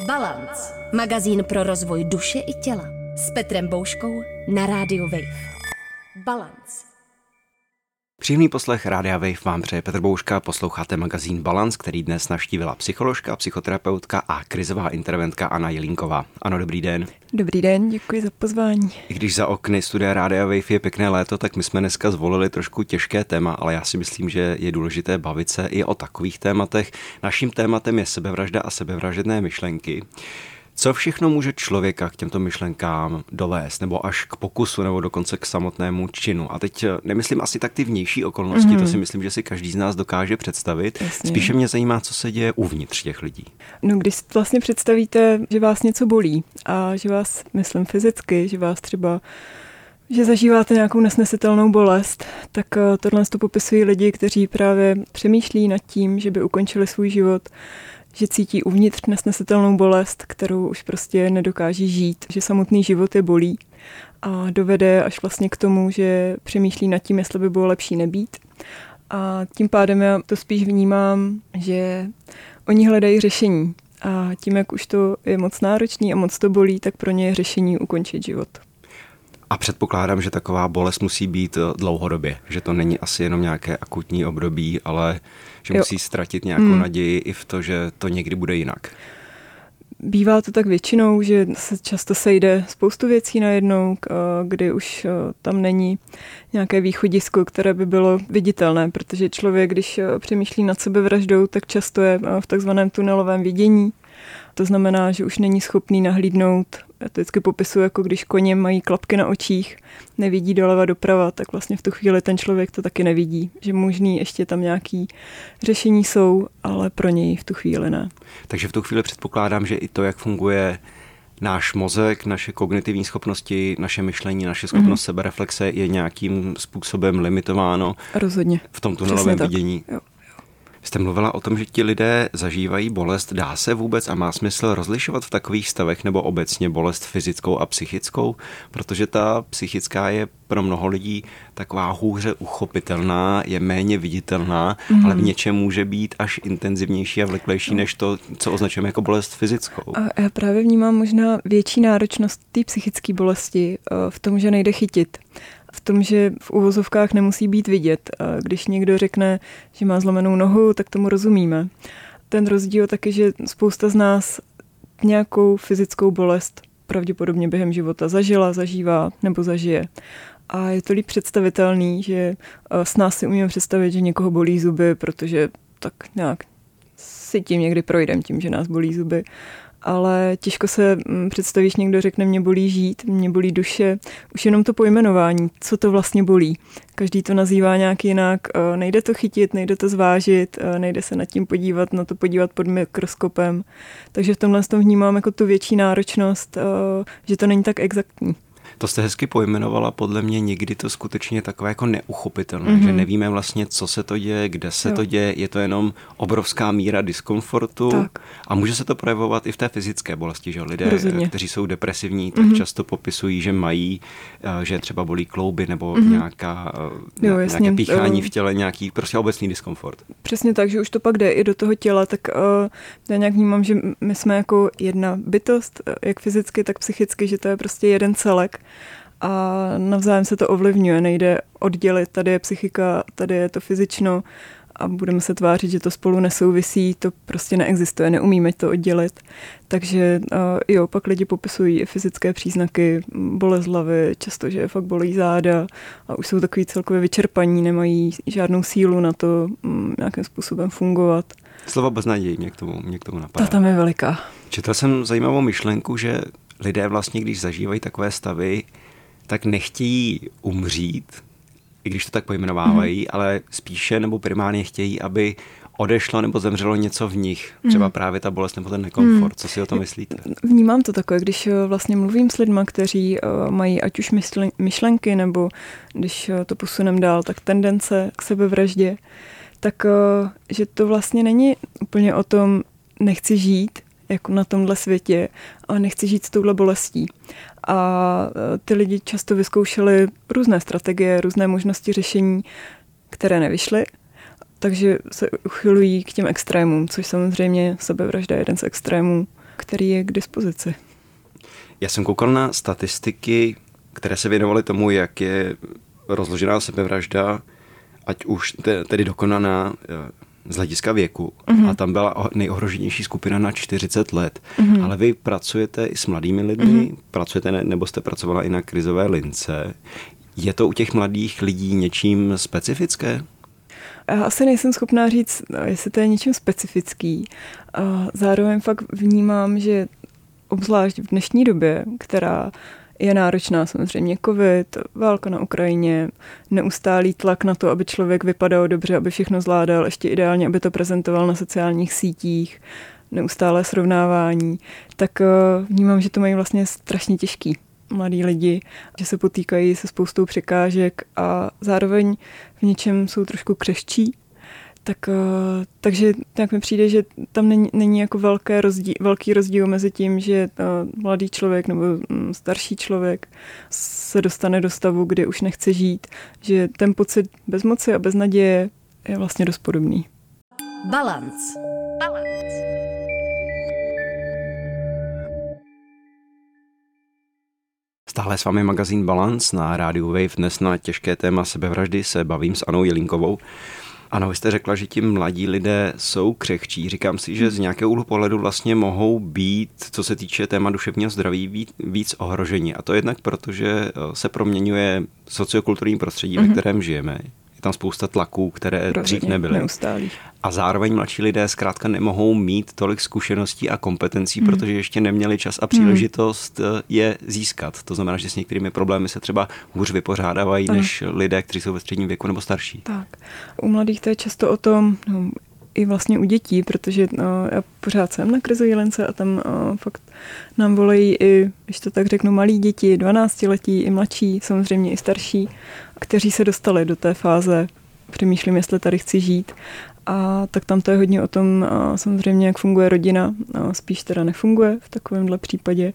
Balance. Magazín pro rozvoj duše i těla. S Petrem Bouškou na rádiu Wave. Balance. Příjemný poslech Rádia Wave vám přeje Petr Bouška, posloucháte magazín Balance, který dnes navštívila psycholožka, psychoterapeutka a krizová interventka Anna Jelínková. Ano, dobrý den. Dobrý den, děkuji za pozvání. I když za okny studia Rádia Wave je pěkné léto, tak my jsme dneska zvolili trošku těžké téma, ale já si myslím, že je důležité bavit se i o takových tématech. Naším tématem je sebevražda a sebevražedné myšlenky. Co všechno může člověka k těmto myšlenkám dovést, nebo až k pokusu, nebo dokonce k samotnému činu? A teď eh, nemyslím asi tak ty vnější okolnosti, mm-hmm. to si myslím, že si každý z nás dokáže představit. Jasně. Spíše mě zajímá, co se děje uvnitř těch lidí. No, když vlastně představíte, že vás něco bolí a že vás, myslím fyzicky, že vás třeba že zažíváte nějakou nesnesitelnou bolest, tak eh, tohle to popisují lidi, kteří právě přemýšlí nad tím, že by ukončili svůj život že cítí uvnitř nesnesitelnou bolest, kterou už prostě nedokáží žít, že samotný život je bolí a dovede až vlastně k tomu, že přemýšlí nad tím, jestli by bylo lepší nebýt. A tím pádem já to spíš vnímám, že oni hledají řešení. A tím, jak už to je moc náročný a moc to bolí, tak pro ně je řešení ukončit život. A předpokládám, že taková bolest musí být eh, dlouhodobě, že to není asi jenom nějaké akutní období, ale že jo. musí ztratit nějakou hmm. naději i v to, že to někdy bude jinak. Bývá to tak většinou, že se často sejde spoustu věcí najednou, kdy už tam není nějaké východisko, které by bylo viditelné, protože člověk, když přemýšlí nad sebevraždou, tak často je v takzvaném tunelovém vidění. To znamená, že už není schopný nahlídnout já to vždycky popisuju, jako když koně mají klapky na očích, nevidí doleva doprava, tak vlastně v tu chvíli ten člověk to taky nevidí. Že možný ještě tam nějaký řešení jsou, ale pro něj v tu chvíli ne. Takže v tu chvíli předpokládám, že i to, jak funguje náš mozek, naše kognitivní schopnosti, naše myšlení, naše schopnost mm-hmm. sebereflexe je nějakým způsobem limitováno. Rozhodně. V tom tunelovém vidění. Jo. Jste mluvila o tom, že ti lidé zažívají bolest. Dá se vůbec a má smysl rozlišovat v takových stavech nebo obecně bolest fyzickou a psychickou? Protože ta psychická je pro mnoho lidí taková hůře uchopitelná, je méně viditelná, mm. ale v něčem může být až intenzivnější a vleklejší než to, co označujeme jako bolest fyzickou. A já právě vnímám možná větší náročnost té psychické bolesti eh, v tom, že nejde chytit v tom, že v uvozovkách nemusí být vidět. A když někdo řekne, že má zlomenou nohu, tak tomu rozumíme. Ten rozdíl taky, že spousta z nás nějakou fyzickou bolest pravděpodobně během života zažila, zažívá nebo zažije. A je to líp představitelný, že s nás si umíme představit, že někoho bolí zuby, protože tak nějak si tím někdy projdem, tím, že nás bolí zuby ale těžko se mm, představíš, někdo řekne, mě bolí žít, mě bolí duše. Už jenom to pojmenování, co to vlastně bolí. Každý to nazývá nějak jinak, eh, nejde to chytit, nejde to zvážit, eh, nejde se nad tím podívat, na to podívat pod mikroskopem. Takže v tomhle tom vnímám jako tu větší náročnost, eh, že to není tak exaktní. To jste hezky pojmenovala, podle mě někdy to skutečně takové jako neuchopitelné, mm-hmm. že nevíme vlastně, co se to děje, kde se jo. to děje, je to jenom obrovská míra diskomfortu tak. a může se to projevovat i v té fyzické bolesti, že lidé, Rozhodně. kteří jsou depresivní, tak mm-hmm. často popisují, že mají, eh, že třeba bolí klouby nebo mm-hmm. nějaká, eh, jo, jasně. nějaké píchání v těle, nějaký prostě obecný diskomfort. Přesně tak, že už to pak jde i do toho těla, tak uh, já nějak vnímám, že my jsme jako jedna bytost, jak fyzicky, tak psychicky, že to je prostě jeden celek a navzájem se to ovlivňuje, nejde oddělit, tady je psychika, tady je to fyzično a budeme se tvářit, že to spolu nesouvisí, to prostě neexistuje, neumíme to oddělit. Takže uh, jo, pak lidi popisují i fyzické příznaky, bolest hlavy, často, že fakt bolí záda a už jsou takový celkově vyčerpaní, nemají žádnou sílu na to um, nějakým způsobem fungovat. Slova beznadějí mě k tomu, mě k tomu napadá. Ta tam je veliká. Četl jsem zajímavou myšlenku, že lidé vlastně, když zažívají takové stavy, tak nechtějí umřít, i když to tak pojmenovávají, mm. ale spíše nebo primárně chtějí, aby odešlo nebo zemřelo něco v nich. Třeba mm. právě ta bolest nebo ten nekomfort. Mm. Co si o tom myslíte? Vnímám to takové, když eh, vlastně mluvím s lidmi, kteří eh, mají ať už myšlenky nebo když eh, to posunem dál, tak tendence k sebevraždě, tak že to vlastně není úplně o tom nechci žít, jako na tomhle světě a nechci žít s touhle bolestí. A e, ty lidi často vyzkoušeli různé strategie, různé možnosti řešení, které nevyšly, takže se uchylují k těm extrémům, což samozřejmě sebevražda je jeden z extrémů, který je k dispozici. Já jsem koukal na statistiky, které se věnovaly tomu, jak je rozložená sebevražda, ať už tedy dokonaná eh, z hlediska věku mm-hmm. a tam byla nejohroženější skupina na 40 let. Mm-hmm. Ale vy pracujete i s mladými lidmi, mm-hmm. pracujete ne, nebo jste pracovala i na krizové lince. Je to u těch mladých lidí něčím specifické? Já asi nejsem schopná říct, jestli to je něčím specifický. Zároveň fakt vnímám, že obzvlášť v dnešní době, která je náročná samozřejmě covid, válka na Ukrajině, neustálý tlak na to, aby člověk vypadal dobře, aby všechno zvládal, ještě ideálně, aby to prezentoval na sociálních sítích, neustálé srovnávání, tak eh, vnímám, že to mají vlastně strašně těžký mladí lidi, že se potýkají se spoustou překážek a zároveň v něčem jsou trošku křehčí, tak, eh, takže tak mi přijde, že tam není, není jako velké rozdíl, velký rozdíl mezi tím, že eh, mladý člověk nebo mm, starší člověk se dostane do stavu, kde už nechce žít, že ten pocit bezmoci a beznaděje je vlastně dost podobný. Balance. Balance. Stále s vámi magazín Balance na rádiu Wave. Dnes na těžké téma sebevraždy se bavím s Anou Jelinkovou. Ano, vy jste řekla, že ti mladí lidé jsou křehčí. Říkám si, že z nějakého úhlu pohledu vlastně mohou být, co se týče téma duševního zdraví, víc ohrožení. A to jednak proto, že eh, se proměňuje sociokulturní prostředí, mm-hmm. ve mhm. kterém žijeme tam spousta tlaků, které Rozhodně, dřív nebyly. Neustálý. A zároveň mladší lidé zkrátka nemohou mít tolik zkušeností a kompetencí, hmm. protože ještě neměli čas a příležitost hmm. je získat. To znamená, že s některými problémy se třeba hůř vypořádávají než lidé, kteří jsou ve středním věku nebo starší. Tak. U mladých to je často o tom, no, i vlastně u dětí, protože no, já pořád jsem na krizové lence a tam no, fakt nám volají i, když to tak řeknu, malí děti, 12 letí, i mladší, samozřejmě i starší kteří se dostali do té fáze, přemýšlím, jestli tady chci žít. A tak tam to je hodně o tom, samozřejmě, jak funguje rodina, spíš teda nefunguje v takovémhle případě.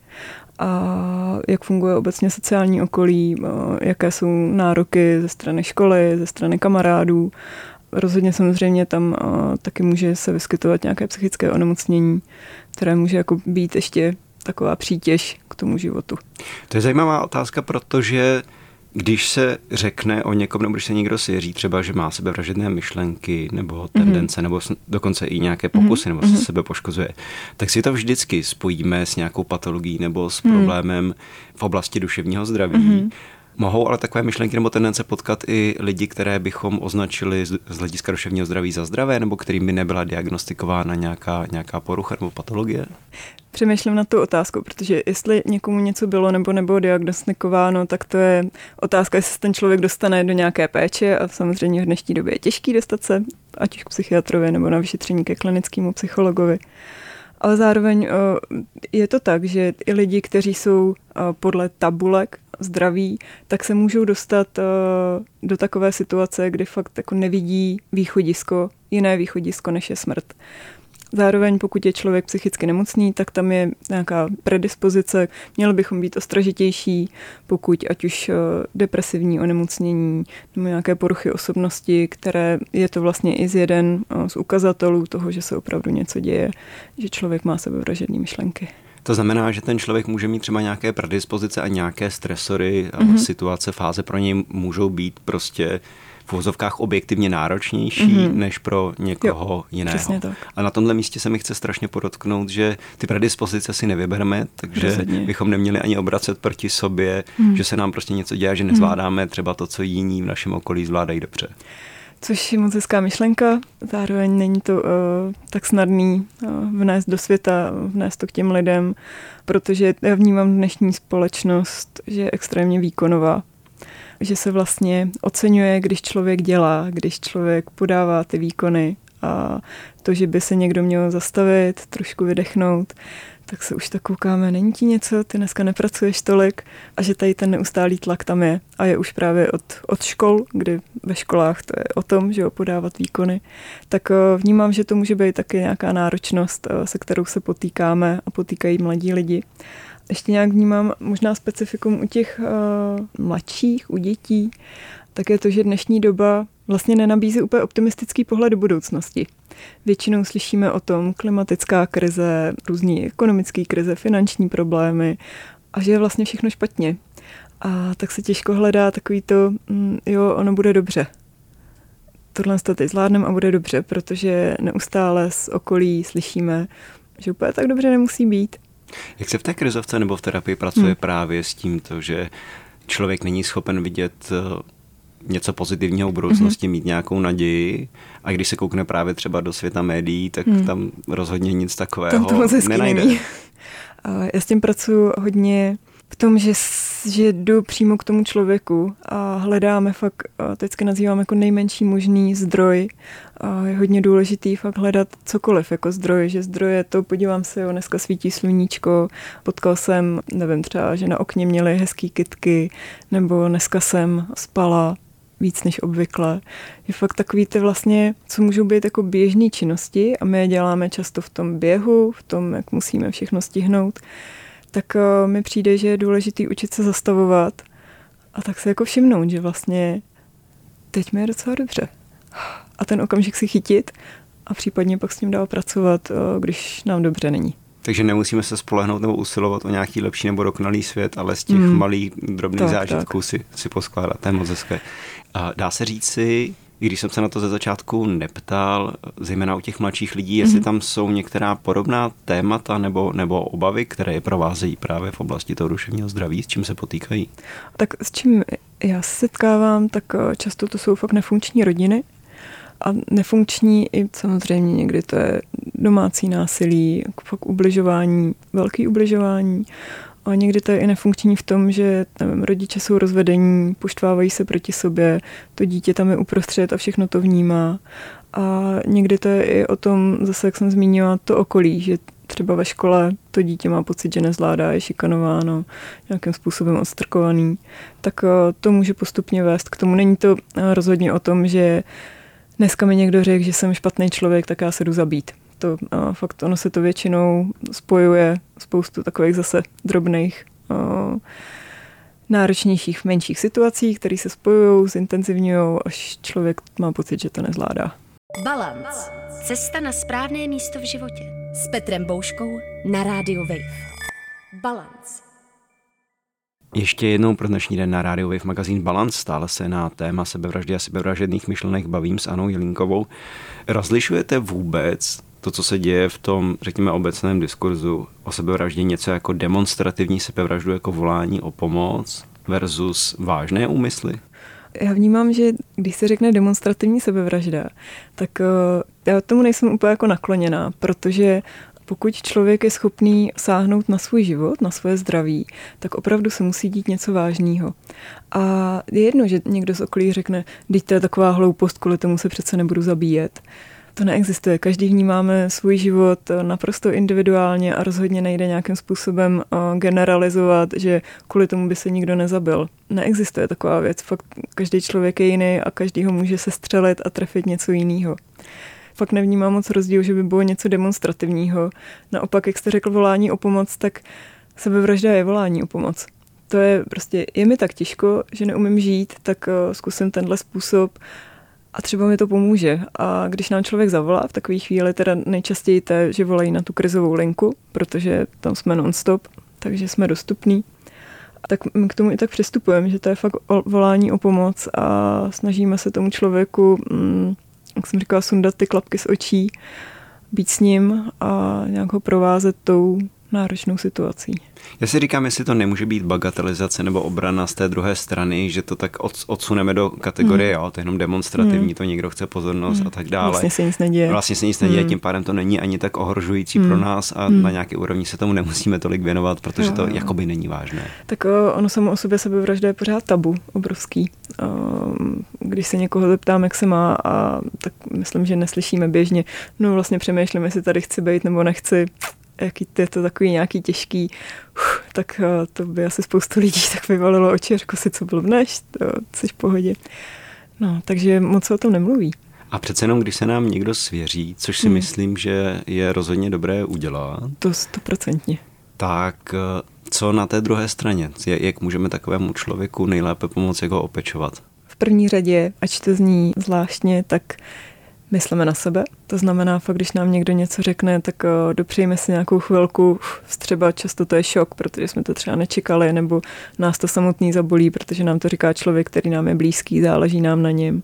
A jak funguje obecně sociální okolí, jaké jsou nároky ze strany školy, ze strany kamarádů. Rozhodně samozřejmě tam taky může se vyskytovat nějaké psychické onemocnění, které může jako být ještě taková přítěž k tomu životu. To je zajímavá otázka, protože když se řekne o někom, nebo když se někdo svěří třeba, že má sebevražedné myšlenky nebo tendence, mm-hmm. nebo dokonce i nějaké pokusy, mm-hmm. nebo se mhm. sebe poškozuje, tak si to vždycky spojíme s nějakou patologií nebo s problémem mm. v oblasti duševního zdraví. Mm-hmm. Mohou ale takové myšlenky nebo tendence potkat i lidi, které bychom označili z hlediska duševního zdraví za zdravé, nebo kterým by nebyla diagnostikována nějaká, nějaká porucha nebo patologie? Přemýšlím na tu otázku, protože jestli někomu něco bylo nebo nebylo diagnostikováno, tak to je otázka, jestli ten člověk dostane do nějaké péče a samozřejmě v dnešní době je těžký dostat se, ať už k psychiatrovi nebo na vyšetření ke klinickému psychologovi. Ale zároveň eh, je to tak, že i lidi, kteří jsou eh, podle tabulek zdraví, tak se můžou dostat uh, do takové situace, kdy fakt jako nevidí východisko, jiné východisko než je smrt. Zároveň pokud je člověk psychicky nemocný, tak tam je nějaká predispozice, měli bychom být ostražitější, pokud ať už uh, depresivní onemocnění nebo nějaké poruchy osobnosti, které je to vlastně i z jeden uh, z ukazatelů toho, že se opravdu něco děje, že člověk má sebevražedné myšlenky. To znamená, že ten člověk může mít třeba nějaké predispozice a nějaké stresory a mm-hmm. situace, fáze pro něj můžou být prostě v vozovkách objektivně náročnější mm-hmm. než pro někoho jo, jiného. Tak. A na tomhle místě se mi chce strašně podotknout, že ty predispozice si nevybereme, takže Rozhodně. bychom neměli ani obracet proti sobě, mm. že se nám prostě něco děje, že mhm. nezvládáme mm. třeba to, co jiní v našem okolí zvládají dobře což je moc hezká myšlenka. Zároveň není to uh, tak snadný uh, vnést do světa, vnést to k těm lidem, protože já vnímám dnešní společnost, že je extrémně výkonová. Že se vlastně oceňuje, když člověk dělá, když člověk podává ty výkony a to, že by se někdo měl zastavit, trošku vydechnout, tak se už tak koukáme, není ti něco, ty dneska nepracuješ tolik a že tady ten neustálý tlak tam je a je už právě od, od škol, kdy ve školách to je o tom, že jo, podávat výkony, tak eh, vnímám, že to může být taky nějaká náročnost, eh, se kterou se potýkáme a potýkají mladí lidi. Ještě nějak vnímám možná specifikum u těch uh, mladších, u dětí, tak je to, že dnešní doba vlastně nenabízí úplně optimistický pohled do budoucnosti. Většinou slyšíme o tom klimatická krize, různý ekonomické krize, finanční problémy a že je vlastně všechno špatně. A tak se těžko hledá takový to, mm, jo, ono bude dobře. Tohle to teď zvládneme a bude dobře, protože neustále z okolí slyšíme, že úplně tak dobře nemusí být. Jak se v té krizovce nebo v terapii pracuje hmm. právě s tímto, že člověk není schopen vidět eh, něco pozitivního v budoucnosti, mm-hmm. mít nějakou naději a když se koukne právě třeba do světa médií, tak mm. tam rozhodně nic takového tam nenajde. Není. Já s tím pracuji hodně v tom, že, že jdu přímo k tomu člověku a hledáme fakt, teďka nazývám jako nejmenší možný zdroj. A je hodně důležitý fakt hledat cokoliv jako zdroj, že zdroj je to, podívám se, jo, dneska svítí sluníčko, potkal jsem, nevím, třeba, že na okně měly hezký kitky, nebo dneska jsem spala víc než obvykle. Je fakt takový ty vlastně, co můžou být jako běžné činnosti a my je děláme často v tom běhu, v tom, jak musíme všechno stihnout, tak uh, mi přijde, že je důležité učit se zastavovat a tak se jako všimnout, že vlastně teď mi je docela dobře. A ten okamžik si chytit a případně pak s ním dál pracovat, uh, když nám dobře není. Takže nemusíme se spolehnout nebo usilovat o nějaký lepší nebo dokonalý svět, ale z těch hmm. malých drobných tak, zážitků tak. Si, si poskládat. To je moc hezké. Dá se říct si, i když jsem se na to ze začátku neptal, zejména u těch mladších lidí, jestli mm-hmm. tam jsou některá podobná témata nebo, nebo obavy, které je provázejí právě v oblasti toho duševního zdraví, s čím se potýkají? Tak s čím já se setkávám, tak eh, často to jsou fakt nefunkční rodiny, a nefunkční i samozřejmě někdy to je domácí násilí, fakt ubližování, velký ubližování. A někdy to je i nefunkční v tom, že nevím, rodiče jsou rozvedení, poštvávají se proti sobě, to dítě tam je uprostřed a všechno to vnímá. A někdy to je i o tom, zase jak jsem zmínila, to okolí, že třeba ve škole to dítě má pocit, že nezvládá, je šikanováno, nějakým způsobem odstrkovaný, tak eh, to může postupně vést k tomu. Není to eh, rozhodně o tom, že dneska mi někdo řekl, že jsem špatný člověk, tak já se jdu zabít. To a fakt ono se to většinou spojuje spoustu takových zase drobných a, náročnějších, menších situací, které se spojují, zintenzivňují, až člověk má pocit, že to nezvládá. Balance. Cesta na správné místo v životě. S Petrem Bouškou na rádiu Wave. Balance. Ještě jednou pro dnešní den na rádiu Wave magazín Balance stále se na téma sebevraždy a sebevražedných myšlenek bavím s Anou Jelinkovou. Rozlišujete vůbec to, co se děje v tom, řekněme, obecném diskurzu o sebevraždě, něco jako demonstrativní sebevraždu, jako volání o pomoc versus vážné úmysly? Já vnímám, že když se řekne demonstrativní sebevražda, tak uh, já tomu nejsem úplně jako nakloněná, protože pokud člověk je schopný sáhnout na svůj život, na svoje zdraví, tak opravdu se musí dít něco vážného. A je jedno, že někdo z okolí řekne, teď to je taková hloupost, kvůli tomu se přece nebudu zabíjet. To neexistuje. Každý vnímáme svůj život naprosto individuálně a rozhodně nejde nějakým způsobem eh, generalizovat, že kvůli tomu by se nikdo nezabil. Neexistuje taková věc. Fakt každý člověk je jiný a každý ho může se střelit a trefit něco jiného fakt nevnímám moc rozdíl, že by bylo něco demonstrativního. Naopak, jak jste řekl volání o pomoc, tak sebevražda je volání o pomoc. To je prostě, je mi tak těžko, že neumím žít, tak uh, zkusím tenhle způsob a třeba mi to pomůže. A když nám člověk zavolá v takové chvíli, teda nejčastěji to, že volají na tu krizovou linku, protože tam jsme non-stop, takže jsme dostupní. Tak my k tomu i tak přistupujeme, že to je fakt volání o pomoc a snažíme se tomu člověku mm, jak jsem říkala, sundat ty klapky z očí, být s ním a nějak ho provázet tou náročnou situací. Já si říkám, jestli to nemůže být bagatelizace nebo obrana z té druhé strany, že to tak odsuneme do kategorie, hmm. jo, to je jenom demonstrativní, hmm. to někdo chce pozornost hmm. a tak dále. Vlastně se nic neděje. Vlastně se nic neděje, hmm. tím pádem to není ani tak ohrožující hmm. pro nás a hmm. na nějaké úrovni se tomu nemusíme tolik věnovat, protože jo. to jakoby není vážné. Tak o, ono samo o sobě sebevražda je pořád tabu, obrovský. Když se někoho zeptám, jak se má, a tak myslím, že neslyšíme běžně, no vlastně přemýšlím, jestli tady chci být nebo nechci jaký je to takový nějaký těžký, uf, tak eh, to by asi spoustu lidí tak vyvalilo oči, jako si co blbneš, to jsi v pohodě. No, takže moc se o tom nemluví. A přece jenom, když se nám někdo svěří, což si hmm. myslím, že je rozhodně dobré udělat. To stoprocentně. Tak eh, co na té druhé straně? Jak můžeme takovému člověku nejlépe pomoct, jak ho opečovat? první řadě, ač to zní zvláštně, tak myslíme na sebe. To znamená, fakt, když nám někdo něco řekne, tak uh, dopřejme si nějakou chvilku. Třeba často to je šok, protože jsme to třeba nečekali, nebo nás to samotný zabolí, protože nám to říká člověk, který nám je blízký, záleží nám na něm.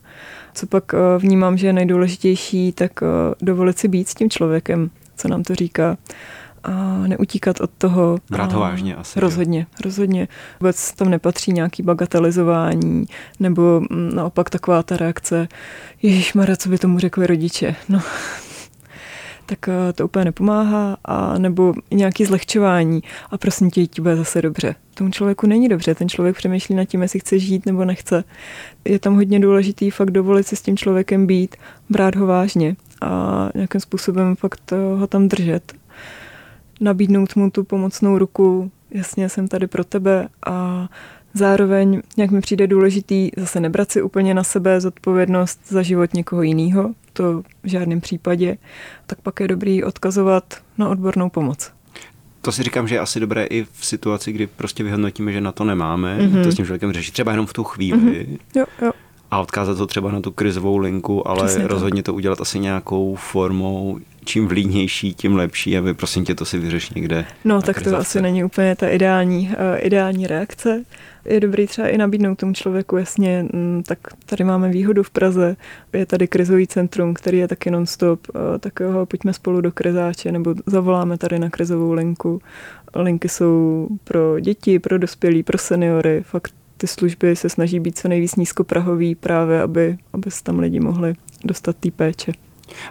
Co pak uh, vnímám, že je nejdůležitější, tak uh, dovolit si být s tím člověkem, co nám to říká a neutíkat od toho. Brát ho vážně asi. Rozhodně, jo. rozhodně. Vůbec tam nepatří nějaký bagatelizování nebo mm, naopak taková ta reakce, Ježíš Mara, co by tomu řekli rodiče? No, tak eh, to úplně nepomáhá, a nebo nějaký zlehčování a prosím tě, ti bude zase dobře. Tomu člověku není dobře, ten člověk přemýšlí nad tím, jestli chce žít nebo nechce. Je tam hodně důležitý fakt dovolit si s tím člověkem být, brát ho vážně a nějakým způsobem fakt eh, ho tam držet nabídnout mu tu pomocnou ruku, jasně jsem tady pro tebe a zároveň nějak mi přijde důležitý zase nebrat si úplně na sebe zodpovědnost za život někoho jiného, to v žádném případě, tak pak je dobrý odkazovat na odbornou pomoc. To si říkám, že je asi dobré i v situaci, kdy prostě vyhodnotíme, že na to nemáme, mm-hmm. to s tím člověkem řešit třeba jenom v tu chvíli. Mm-hmm. Jo, jo a odkázat to třeba na tu krizovou linku, ale Přesně rozhodně tak. to udělat asi nějakou formou, čím vlídnější, tím lepší, aby prosím tě to si vyřeš někde. No tak to asi není úplně ta ideální, uh, ideální reakce. Je dobrý třeba i nabídnout tomu člověku, jasně, m, mm, tak tady máme výhodu v Praze, je tady krizový centrum, který je taky non-stop, uh, tak jo, pojďme spolu do krizáče, nebo zavoláme tady na krizovou linku. Linky jsou pro děti, pro dospělí, pro seniory, fakt ty služby se snaží být co nejvíc nízkoprahový právě, aby, aby se tam lidi mohli dostat té péče.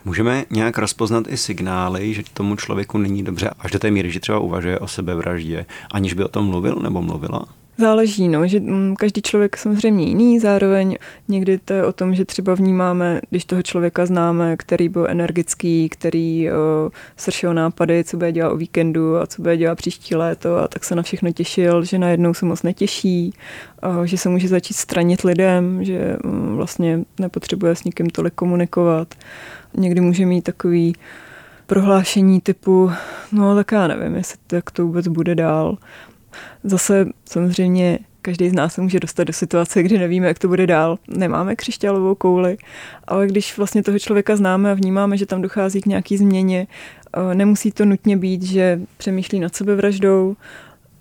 Můžeme nějak rozpoznat i signály, že tomu člověku není dobře až do té míry, že třeba uvažuje o sebevraždě, aniž by o tom mluvil nebo mluvila? Záleží, no, že mm, každý člověk samozřejmě jiný, zároveň někdy to je o tom, že třeba vnímáme, když toho člověka známe, který byl energický, který o, sršel nápady, co bude dělat o víkendu a co bude dělat příští léto a tak se na všechno těšil, že najednou se moc netěší, o, že se může začít stranit lidem, že o, mm, vlastně nepotřebuje s nikým tolik komunikovat. Někdy může mít takový prohlášení typu, no tak já nevím, jestli to, jak to vůbec bude dál. Zase samozřejmě každý z nás se může dostat do situace, kdy nevíme, jak to bude dál. Nemáme křišťálovou kouli, ale když vlastně toho člověka známe a vnímáme, že tam dochází k nějaký změně, eh, nemusí to nutně být, že přemýšlí nad sebevraždou,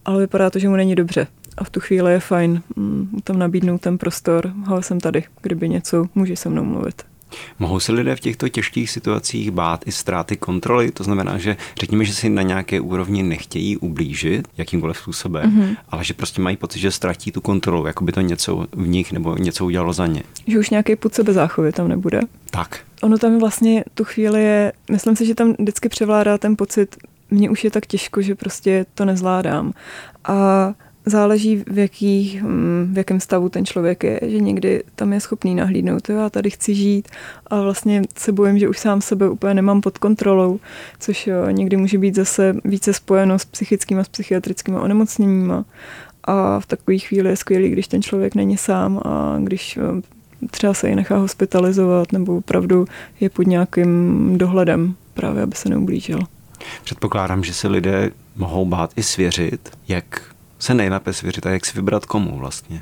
ale vypadá to, že mu není dobře. A v tu chvíli je fajn mm, tam nabídnout ten prostor. Ale jsem tady, kdyby něco, může se mnou mluvit. Mohou se lidé v těchto těžkých situacích bát i ztráty kontroly? To znamená, že řekněme, že si na nějaké úrovni nechtějí ublížit jakýmkoliv způsobem, mm-hmm. ale že prostě mají pocit, že ztratí tu kontrolu, jako by to něco v nich nebo něco udělalo za ně. Že už nějaký put sebezáchovy tam nebude. Tak. Ono tam vlastně tu chvíli je, myslím si, že tam vždycky převládá ten pocit, mně už je tak těžko, že prostě to nezvládám. A záleží, v, jaký, hm, v jakém stavu ten člověk je, že někdy tam je schopný nahlídnout, jo, já tady chci žít a vlastně se bojím, že už sám sebe úplně nemám pod kontrolou, což jo, někdy může být zase více spojeno s psychickými a s psychiatrickými onemocněníma a v takové chvíli je skvělý, když ten člověk není sám a když třeba se i nechá hospitalizovat nebo opravdu je pod nějakým dohledem, právě aby se neublížil. Předpokládám, že se lidé mohou bát i svěřit, jak se nejlépe svěřit a jak si vybrat komu vlastně?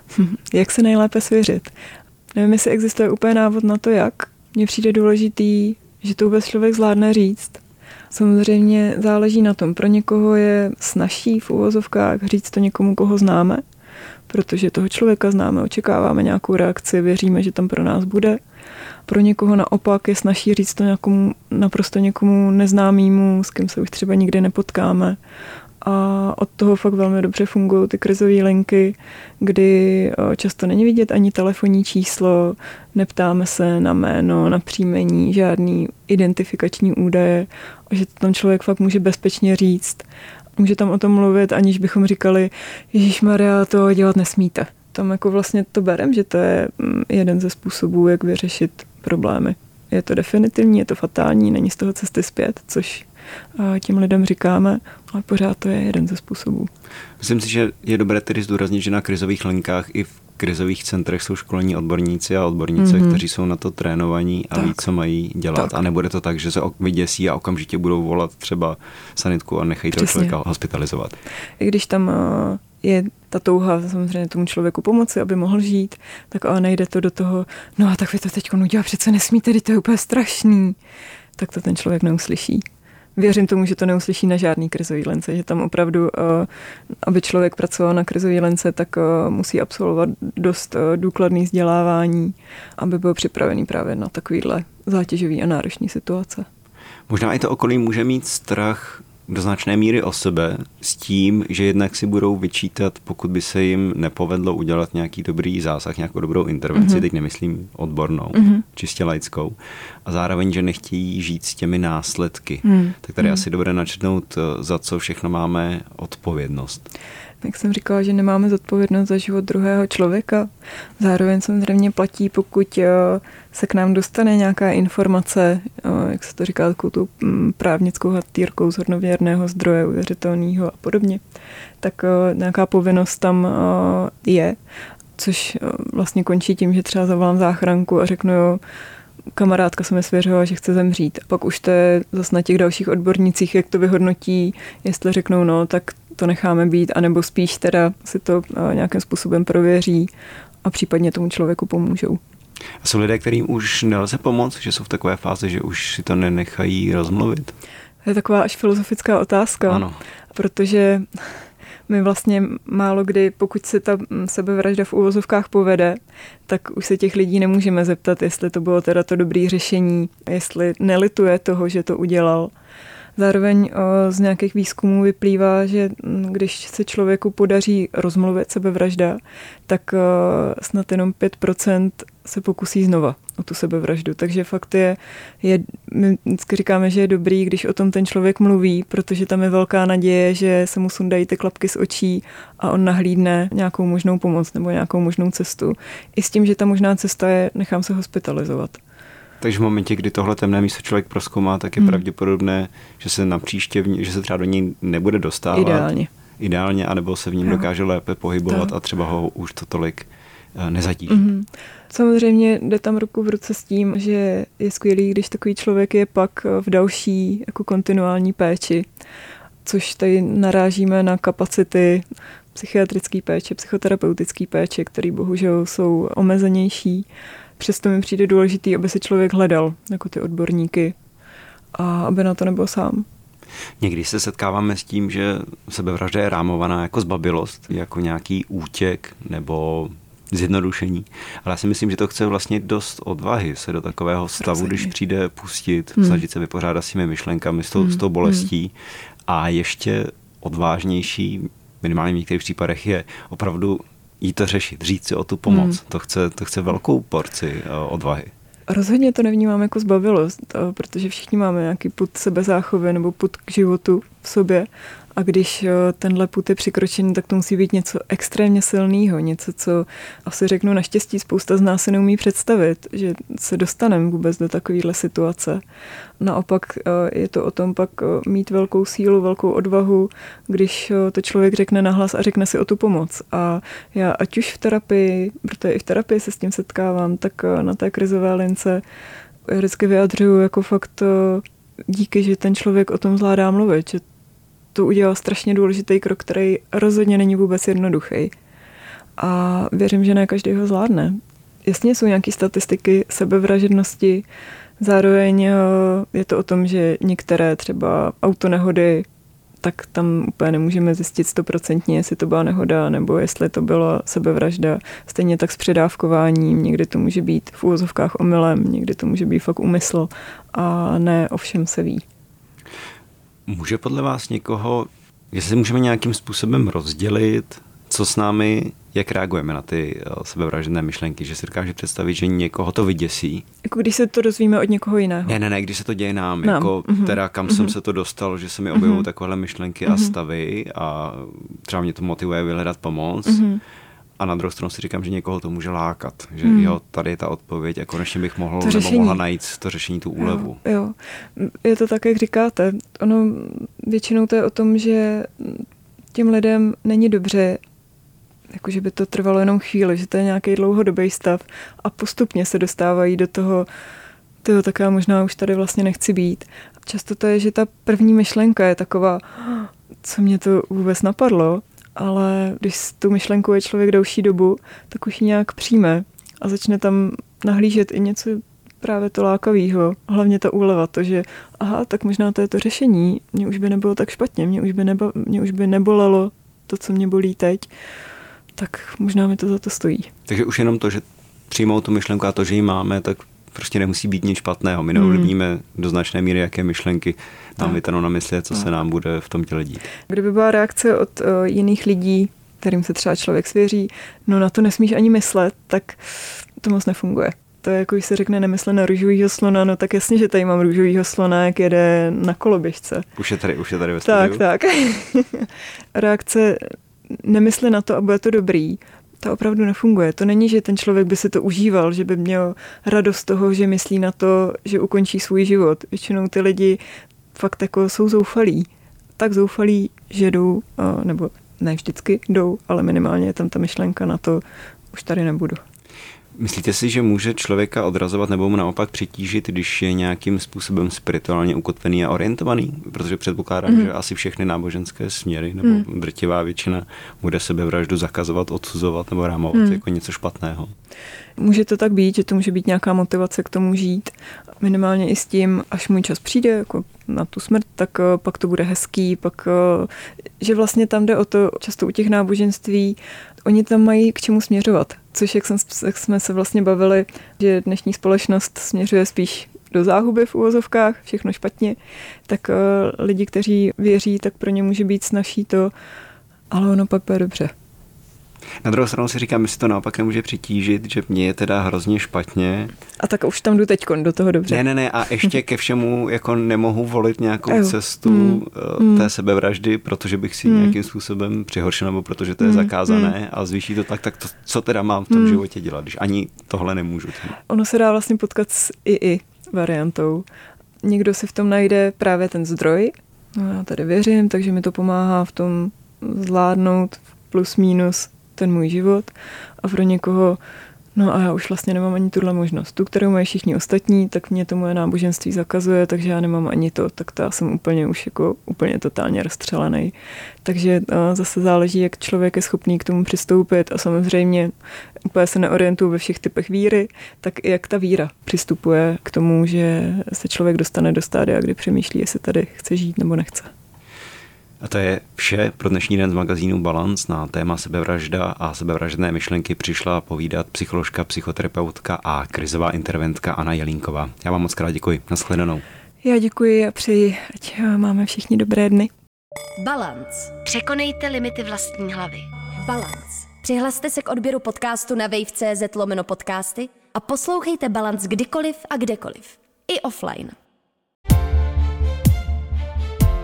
jak se nejlépe svěřit? Nevím, jestli existuje úplně návod na to, jak. Mně přijde důležitý, že to vůbec člověk zvládne říct. Samozřejmě záleží na tom. Pro někoho je snažší v úvozovkách říct to někomu, koho známe, protože toho člověka známe, očekáváme nějakou reakci, věříme, že tam pro nás bude. Pro někoho naopak je snažší říct to někomu, naprosto někomu neznámému, s kým se už třeba nikdy nepotkáme a od toho fakt velmi dobře fungují ty krizové linky, kdy často není vidět ani telefonní číslo, neptáme se na jméno, na příjmení, žádný identifikační údaje, a že to tam člověk fakt může bezpečně říct. Může tam o tom mluvit, aniž bychom říkali, Ježíš Maria, to dělat nesmíte. Tam jako vlastně to berem, že to je mm, jeden ze způsobů, jak vyřešit problémy. Je to definitivní, je to fatální, není z toho cesty zpět, což tím lidem říkáme, ale pořád to je jeden ze způsobů. Myslím si, že je dobré tedy zdůraznit, že na krizových linkách i v krizových centrech jsou školení odborníci a odbornice, mm-hmm. kteří jsou na to trénovaní a tak. ví, co mají dělat. Tak. A nebude to tak, že se vyděsí a okamžitě budou volat třeba sanitku a nechají toho člověka hospitalizovat. I když tam je ta touha samozřejmě tomu člověku pomoci, aby mohl žít, tak ale nejde to do toho, no a tak vy to teď udělat, přece nesmíte, to je úplně strašný. Tak to ten člověk neuslyší. Věřím tomu, že to neuslyší na žádný krizový lence, že tam opravdu, eh, aby člověk pracoval na krizový lence, tak eh, musí absolvovat dost eh, důkladný vzdělávání, aby byl připravený právě na takovýhle zátěžový a náročný situace. Možná i to okolí může mít strach do značné míry o sebe s tím, že jednak si budou vyčítat, pokud by se jim nepovedlo udělat nějaký dobrý zásah, nějakou dobrou intervenci, mm-hmm. teď nemyslím odbornou, mm-hmm. čistě laickou, a zároveň, že nechtějí žít s těmi následky. Mm-hmm. Tak tady mm-hmm. asi dobré načetnout, eh, za co všechno máme odpovědnost jak jsem říkala, že nemáme zodpovědnost za život druhého člověka. Zároveň samozřejmě platí, pokud eh, se k nám dostane nějaká informace, eh, jak se to říká, takovou tu mm, právnickou hatýrkou z hodnověrného zdroje, uvěřitelného a podobně, tak eh, nějaká povinnost tam je, což vlastně končí tím, že třeba zavolám záchranku a řeknu, jo, kamarádka se mi svěřila, že chce zemřít. Pak už to je zase na těch dalších odbornicích, jak to vyhodnotí, jestli řeknou, no, tak to necháme být, anebo spíš teda si to eh, nějakým způsobem prověří a případně tomu člověku pomůžou. A jsou lidé, kterým už nelze pomoct, že jsou v takové fázi, že už si to nenechají rozmluvit? To je taková až filozofická otázka, ano. protože my vlastně málo kdy, pokud se ta sebevražda v úvozovkách povede, tak už se těch lidí nemůžeme zeptat, jestli to bylo teda to dobré řešení, jestli nelituje toho, že to udělal. Zároveň z nějakých výzkumů vyplývá, že když se člověku podaří rozmluvit sebevražda, tak snad jenom 5% se pokusí znova o tu sebevraždu. Takže fakt je, je, my vždycky říkáme, že je dobrý, když o tom ten člověk mluví, protože tam je velká naděje, že se mu sundají ty klapky z očí a on nahlídne nějakou možnou pomoc nebo nějakou možnou cestu. I s tím, že ta možná cesta je, nechám se hospitalizovat. Takže v momentě, kdy tohle temné místo člověk proskoumá, tak je hmm. pravděpodobné, že se na příště, že se třeba do něj nebude dostávat. Ideálně. Ideálně, anebo se v ním jo. dokáže lépe pohybovat tak. a třeba ho už to tolik eh, nezatíží. Mm-hmm. Samozřejmě jde tam ruku v ruce s tím, že je skvělý, když takový člověk je pak v další jako kontinuální péči, což tady narážíme na kapacity psychiatrické péče, psychoterapeutické péče, které bohužel jsou omezenější Přesto mi přijde důležitý, aby se člověk hledal jako ty odborníky a aby na to nebyl sám. Někdy se setkáváme s tím, že sebevražda je rámovaná jako zbabilost, jako nějaký útěk nebo zjednodušení. Ale já si myslím, že to chce vlastně dost odvahy se do takového stavu, Rozhodně. když přijde pustit, hmm. snažit se vypořádat s těmi myšlenkami, s tou, hmm. s tou bolestí. Hmm. A ještě odvážnější, minimálně v některých případech, je opravdu jít to řešit, říct si o tu pomoc. Hmm. To, chce, to chce velkou porci uh, odvahy. Rozhodně to nevnímám jako zbavilost, eh, protože všichni máme nějaký put sebezáchovy nebo put k životu v sobě a když eh, tenhle put je přikročený, tak to musí být něco extrémně silného, něco, co asi řeknu naštěstí spousta z nás se neumí představit, že se dostaneme vůbec do takovéhle situace. Naopak eh, je to o tom pak eh, mít velkou sílu, velkou odvahu, když to člověk řekne nahlas a řekne si o tu pomoc. A já ať už v terapii, protože i v terapii se s tím setkávám, tak na té krizové lince vždycky vyjadřuju jako fakt díky, že ten člověk o tom zvládá mluvit, že to udělal strašně důležitý krok, který rozhodně není vůbec jednoduchý. A věřím, že ne každý ho zvládne. Jasně jsou nějaké statistiky sebevražednosti, zároveň eh, je to o tom, že některé třeba autonehody, tak tam úplně nemůžeme zjistit stoprocentně, jestli to byla nehoda nebo jestli to byla sebevražda. Stejně tak s předávkováním, někdy to může být v úvozovkách omylem, někdy to může být fakt úmysl a ne ovšem se ví. Může podle vás někoho, jestli můžeme nějakým způsobem rozdělit, co s námi, jak reagujeme na ty eh, sebevražedné myšlenky, že si dokáže představit, že někoho to vyděsí. Jako když se to dozvíme od někoho jiného. Ne, ne, ne, když se to děje nám, nám. jako mm-hmm. teda kam mm-hmm. jsem se to dostal, že se mi objevují mm-hmm. takovéhle myšlenky mm-hmm. a mhm. stavy a třeba mě to motivuje vyhledat pomoc. Mm-hmm a na druhou stranu si říkám, že někoho to může lákat, že hmm. jo, tady je ta odpověď a konečně bych mohl to nebo mohla najít to řešení, tu úlevu. Jo, jo, je to tak, jak říkáte. Ono většinou to je o tom, že těm lidem není dobře, jakože by to trvalo jenom chvíli, že to je nějaký dlouhodobý stav a postupně se dostávají do toho, tyjo, tak já možná už tady vlastně nechci být. Často to je, že ta první myšlenka je taková, co mě to vůbec napadlo, ale když tu myšlenkou je člověk další dobu, tak už ji nějak přijme a začne tam nahlížet i něco právě to lákavého, hlavně ta úleva, to, že aha, tak možná to je to řešení, mě už by nebylo tak špatně, mě už by, neba, mě už by nebolelo to, co mě bolí teď, tak možná mi to za to stojí. Takže už jenom to, že přijmou tu myšlenku a to, že ji máme, tak prostě nemusí být nic špatného. My neovlivníme hmm. do značné míry, jaké myšlenky nám vytanou na mysli, co tak. se nám bude v tom těle dít. Kdyby byla reakce od uh, jiných lidí, kterým se třeba člověk svěří, no na to nesmíš ani myslet, tak to moc nefunguje. To je jako, když se řekne nemysle na růžovýho slona, no tak jasně, že tady mám růžovýho slona, jak jede na koloběžce. Už je tady, už je tady ve Tak, studiu. tak. Reakce nemysle na to a bude to dobrý, to opravdu nefunguje. To není, že ten člověk by si to užíval, že by měl radost toho, že myslí na to, že ukončí svůj život. Většinou ty lidi fakt jako jsou zoufalí. Tak zoufalí, že jdou, nebo ne vždycky jdou, ale minimálně je tam ta myšlenka na to, už tady nebudu. Myslíte si, že může člověka odrazovat nebo mu naopak přitížit, když je nějakým způsobem spirituálně ukotvený a orientovaný? Protože předpokládám, mm. že asi všechny náboženské směry nebo mm. drtivá většina bude sebevraždu zakazovat, odsuzovat nebo rámovat mm. jako něco špatného. Může to tak být, že to může být nějaká motivace k tomu žít. Minimálně i s tím, až můj čas přijde jako na tu smrt, tak eh, pak to bude hezký, pak, eh, že vlastně tam jde o to, často u těch náboženství, oni tam mají k čemu směřovat. Což, jak, jsem, jak jsme se vlastně bavili, že dnešní společnost směřuje spíš do záhuby v úvozovkách, všechno špatně, tak uh, lidi, kteří věří, tak pro ně může být snažší to, ale ono pak bude dobře. Na druhou stranu si říkám, jestli to naopak nemůže přitížit, že mě je teda hrozně špatně. A tak už tam jdu teď do toho dobře. Ne, ne, ne, a ještě ke všemu jako nemohu volit nějakou Ejo. cestu mm. té mm. sebevraždy, protože bych si mm. nějakým způsobem přihoršil, nebo protože to je mm. zakázané mm. a zvýší to tak, tak to, co teda mám v tom mm. životě dělat, když ani tohle nemůžu. Ono se dá vlastně potkat s i-i variantou. Někdo si v tom najde právě ten zdroj, no já tady věřím, takže mi to pomáhá v tom zvládnout plus minus ten můj život a pro někoho, no a já už vlastně nemám ani tuhle možnost. Tu, kterou mají všichni ostatní, tak mě to moje náboženství zakazuje, takže já nemám ani to, tak to já jsem úplně už jako úplně totálně rozstřelený. Takže zase záleží, jak člověk je schopný k tomu přistoupit a samozřejmě úplně se neorientuju ve všech typech víry, tak i jak ta víra přistupuje k tomu, že se člověk dostane do stádia, kdy přemýšlí, jestli tady chce žít nebo nechce. A to je vše pro dnešní den z magazínu Balance na téma sebevražda a sebevražedné myšlenky přišla povídat psycholožka, psychoterapeutka a krizová interventka Anna Jelínková. Já vám moc krát děkuji. Naschledanou. Já děkuji a přeji, ať máme všichni dobré dny. Balance. Překonejte limity vlastní hlavy. Balance. Přihlaste se k odběru podcastu na wave.cz lomeno podcasty a poslouchejte Balance kdykoliv a kdekoliv. I offline.